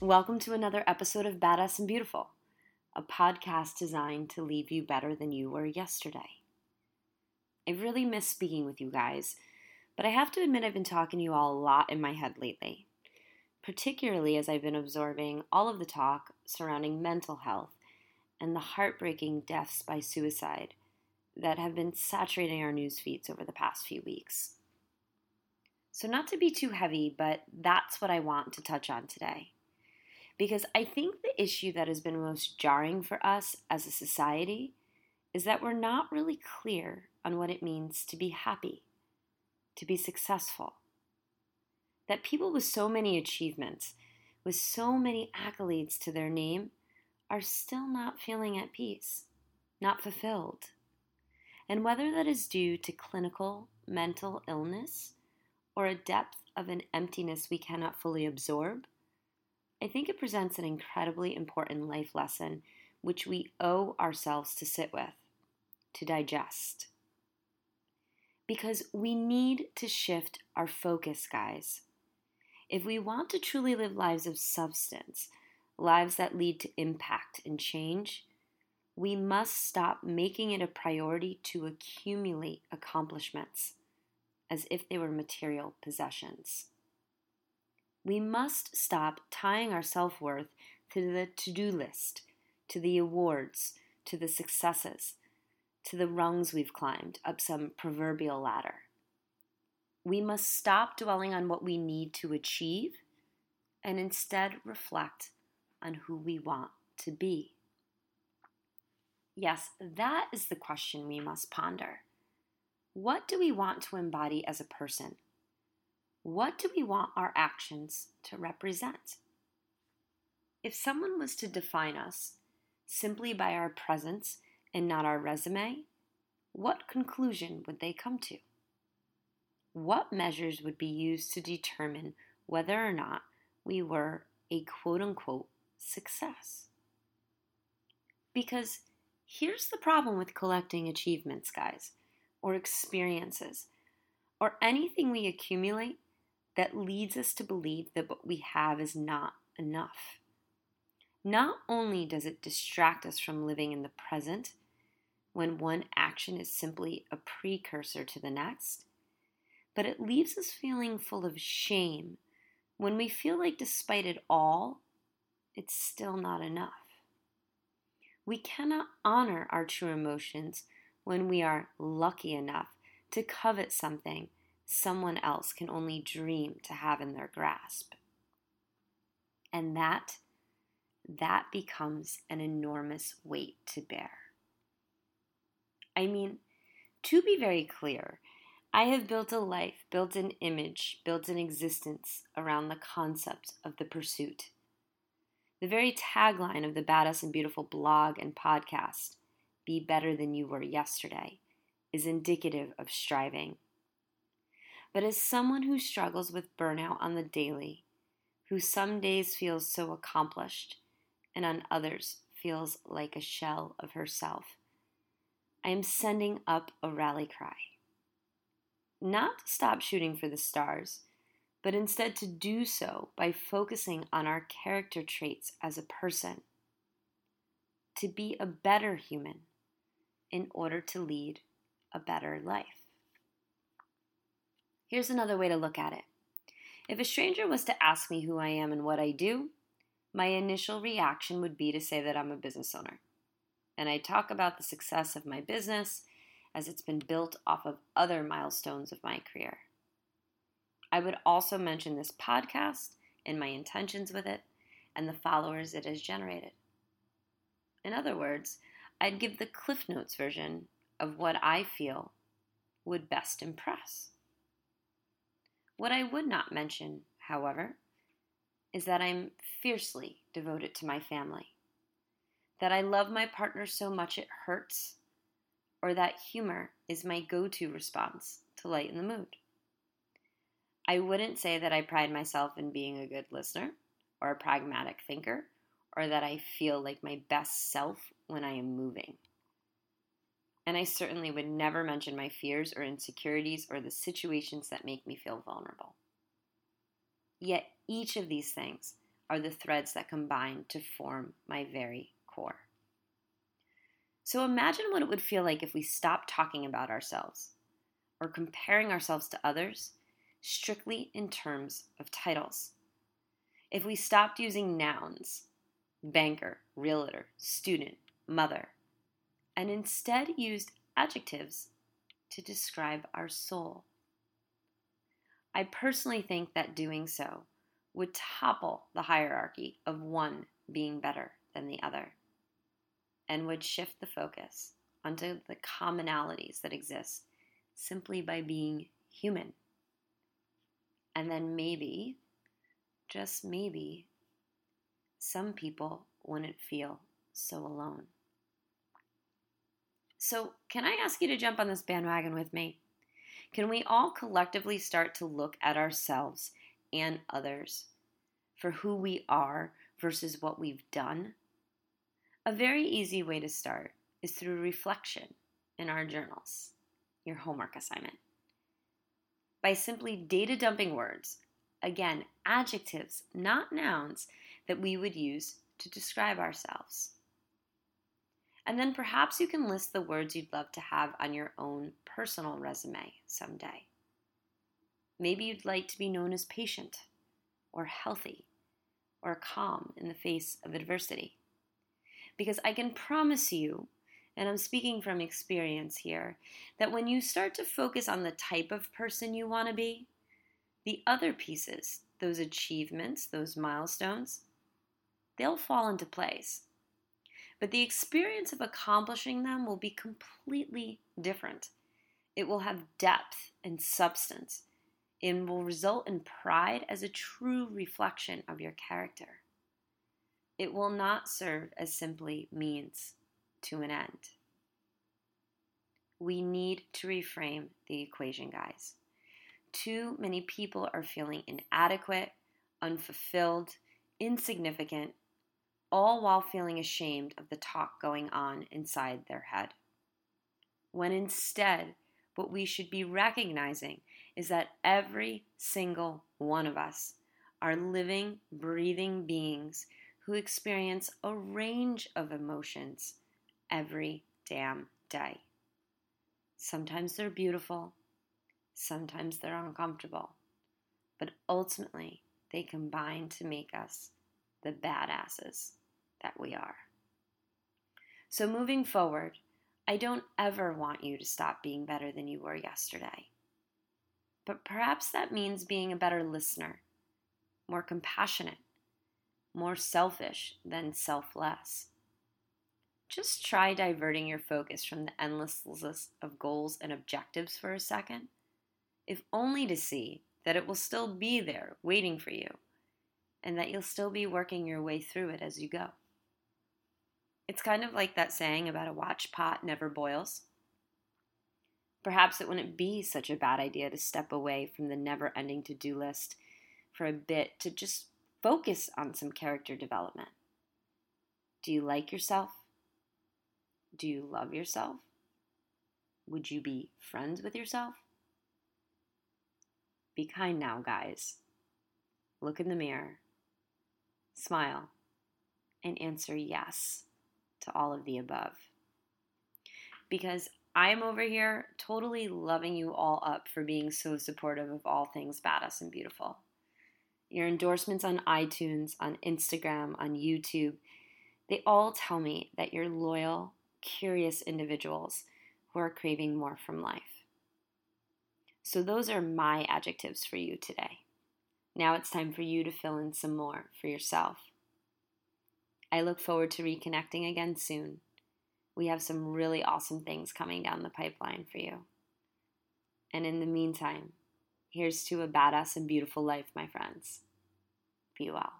Welcome to another episode of Badass and Beautiful, a podcast designed to leave you better than you were yesterday. I really miss speaking with you guys, but I have to admit I've been talking to you all a lot in my head lately, particularly as I've been absorbing all of the talk surrounding mental health and the heartbreaking deaths by suicide that have been saturating our news feeds over the past few weeks. So, not to be too heavy, but that's what I want to touch on today. Because I think the issue that has been most jarring for us as a society is that we're not really clear on what it means to be happy, to be successful. That people with so many achievements, with so many accolades to their name, are still not feeling at peace, not fulfilled. And whether that is due to clinical mental illness, or a depth of an emptiness we cannot fully absorb, I think it presents an incredibly important life lesson which we owe ourselves to sit with, to digest. Because we need to shift our focus, guys. If we want to truly live lives of substance, lives that lead to impact and change, we must stop making it a priority to accumulate accomplishments as if they were material possessions. We must stop tying our self worth to the to do list, to the awards, to the successes, to the rungs we've climbed up some proverbial ladder. We must stop dwelling on what we need to achieve and instead reflect on who we want to be. Yes, that is the question we must ponder. What do we want to embody as a person? What do we want our actions to represent? If someone was to define us simply by our presence and not our resume, what conclusion would they come to? What measures would be used to determine whether or not we were a quote unquote success? Because here's the problem with collecting achievements, guys or experiences or anything we accumulate that leads us to believe that what we have is not enough. Not only does it distract us from living in the present when one action is simply a precursor to the next, but it leaves us feeling full of shame when we feel like, despite it all, it's still not enough. We cannot honor our true emotions when we are lucky enough to covet something someone else can only dream to have in their grasp. And that that becomes an enormous weight to bear. I mean, to be very clear, I have built a life, built an image, built an existence around the concept of the pursuit. The very tagline of the Badass and Beautiful blog and podcast be better than you were yesterday is indicative of striving. But as someone who struggles with burnout on the daily, who some days feels so accomplished and on others feels like a shell of herself, I am sending up a rally cry. Not to stop shooting for the stars, but instead to do so by focusing on our character traits as a person. To be a better human, in order to lead a better life. Here's another way to look at it. If a stranger was to ask me who I am and what I do, my initial reaction would be to say that I'm a business owner. And I talk about the success of my business as it's been built off of other milestones of my career. I would also mention this podcast and my intentions with it and the followers it has generated. In other words, I'd give the Cliff Notes version of what I feel would best impress. What I would not mention, however, is that I'm fiercely devoted to my family, that I love my partner so much it hurts, or that humor is my go to response to lighten the mood. I wouldn't say that I pride myself in being a good listener or a pragmatic thinker or that I feel like my best self when I am moving. And I certainly would never mention my fears or insecurities or the situations that make me feel vulnerable. Yet each of these things are the threads that combine to form my very core. So imagine what it would feel like if we stopped talking about ourselves or comparing ourselves to others strictly in terms of titles. If we stopped using nouns, banker, realtor, student, mother, and instead used adjectives to describe our soul. I personally think that doing so would topple the hierarchy of one being better than the other and would shift the focus onto the commonalities that exist simply by being human. And then maybe, just maybe, some people wouldn't feel so alone. So, can I ask you to jump on this bandwagon with me? Can we all collectively start to look at ourselves and others for who we are versus what we've done? A very easy way to start is through reflection in our journals, your homework assignment. By simply data dumping words, again, adjectives, not nouns, that we would use to describe ourselves. And then perhaps you can list the words you'd love to have on your own personal resume someday. Maybe you'd like to be known as patient, or healthy, or calm in the face of adversity. Because I can promise you, and I'm speaking from experience here, that when you start to focus on the type of person you want to be, the other pieces, those achievements, those milestones, they'll fall into place. But the experience of accomplishing them will be completely different. It will have depth and substance and will result in pride as a true reflection of your character. It will not serve as simply means to an end. We need to reframe the equation, guys. Too many people are feeling inadequate, unfulfilled, insignificant, all while feeling ashamed of the talk going on inside their head. When instead, what we should be recognizing is that every single one of us are living, breathing beings who experience a range of emotions every damn day. Sometimes they're beautiful, sometimes they're uncomfortable, but ultimately they combine to make us the badasses that we are. So, moving forward, I don't ever want you to stop being better than you were yesterday. But perhaps that means being a better listener, more compassionate, more selfish than selfless. Just try diverting your focus from the endless list of goals and objectives for a second, if only to see that it will still be there waiting for you and that you'll still be working your way through it as you go. It's kind of like that saying about a watch pot never boils. Perhaps it wouldn't be such a bad idea to step away from the never ending to do list for a bit to just focus on some character development. Do you like yourself? Do you love yourself? Would you be friends with yourself? Be kind now, guys. Look in the mirror, smile, and answer yes to all of the above. Because I'm over here totally loving you all up for being so supportive of all things badass and beautiful. Your endorsements on iTunes, on Instagram, on YouTube, they all tell me that you're loyal, curious individuals who are craving more from life. So, those are my adjectives for you today. Now it's time for you to fill in some more for yourself. I look forward to reconnecting again soon. We have some really awesome things coming down the pipeline for you. And in the meantime, here's to a badass and beautiful life, my friends. Be well.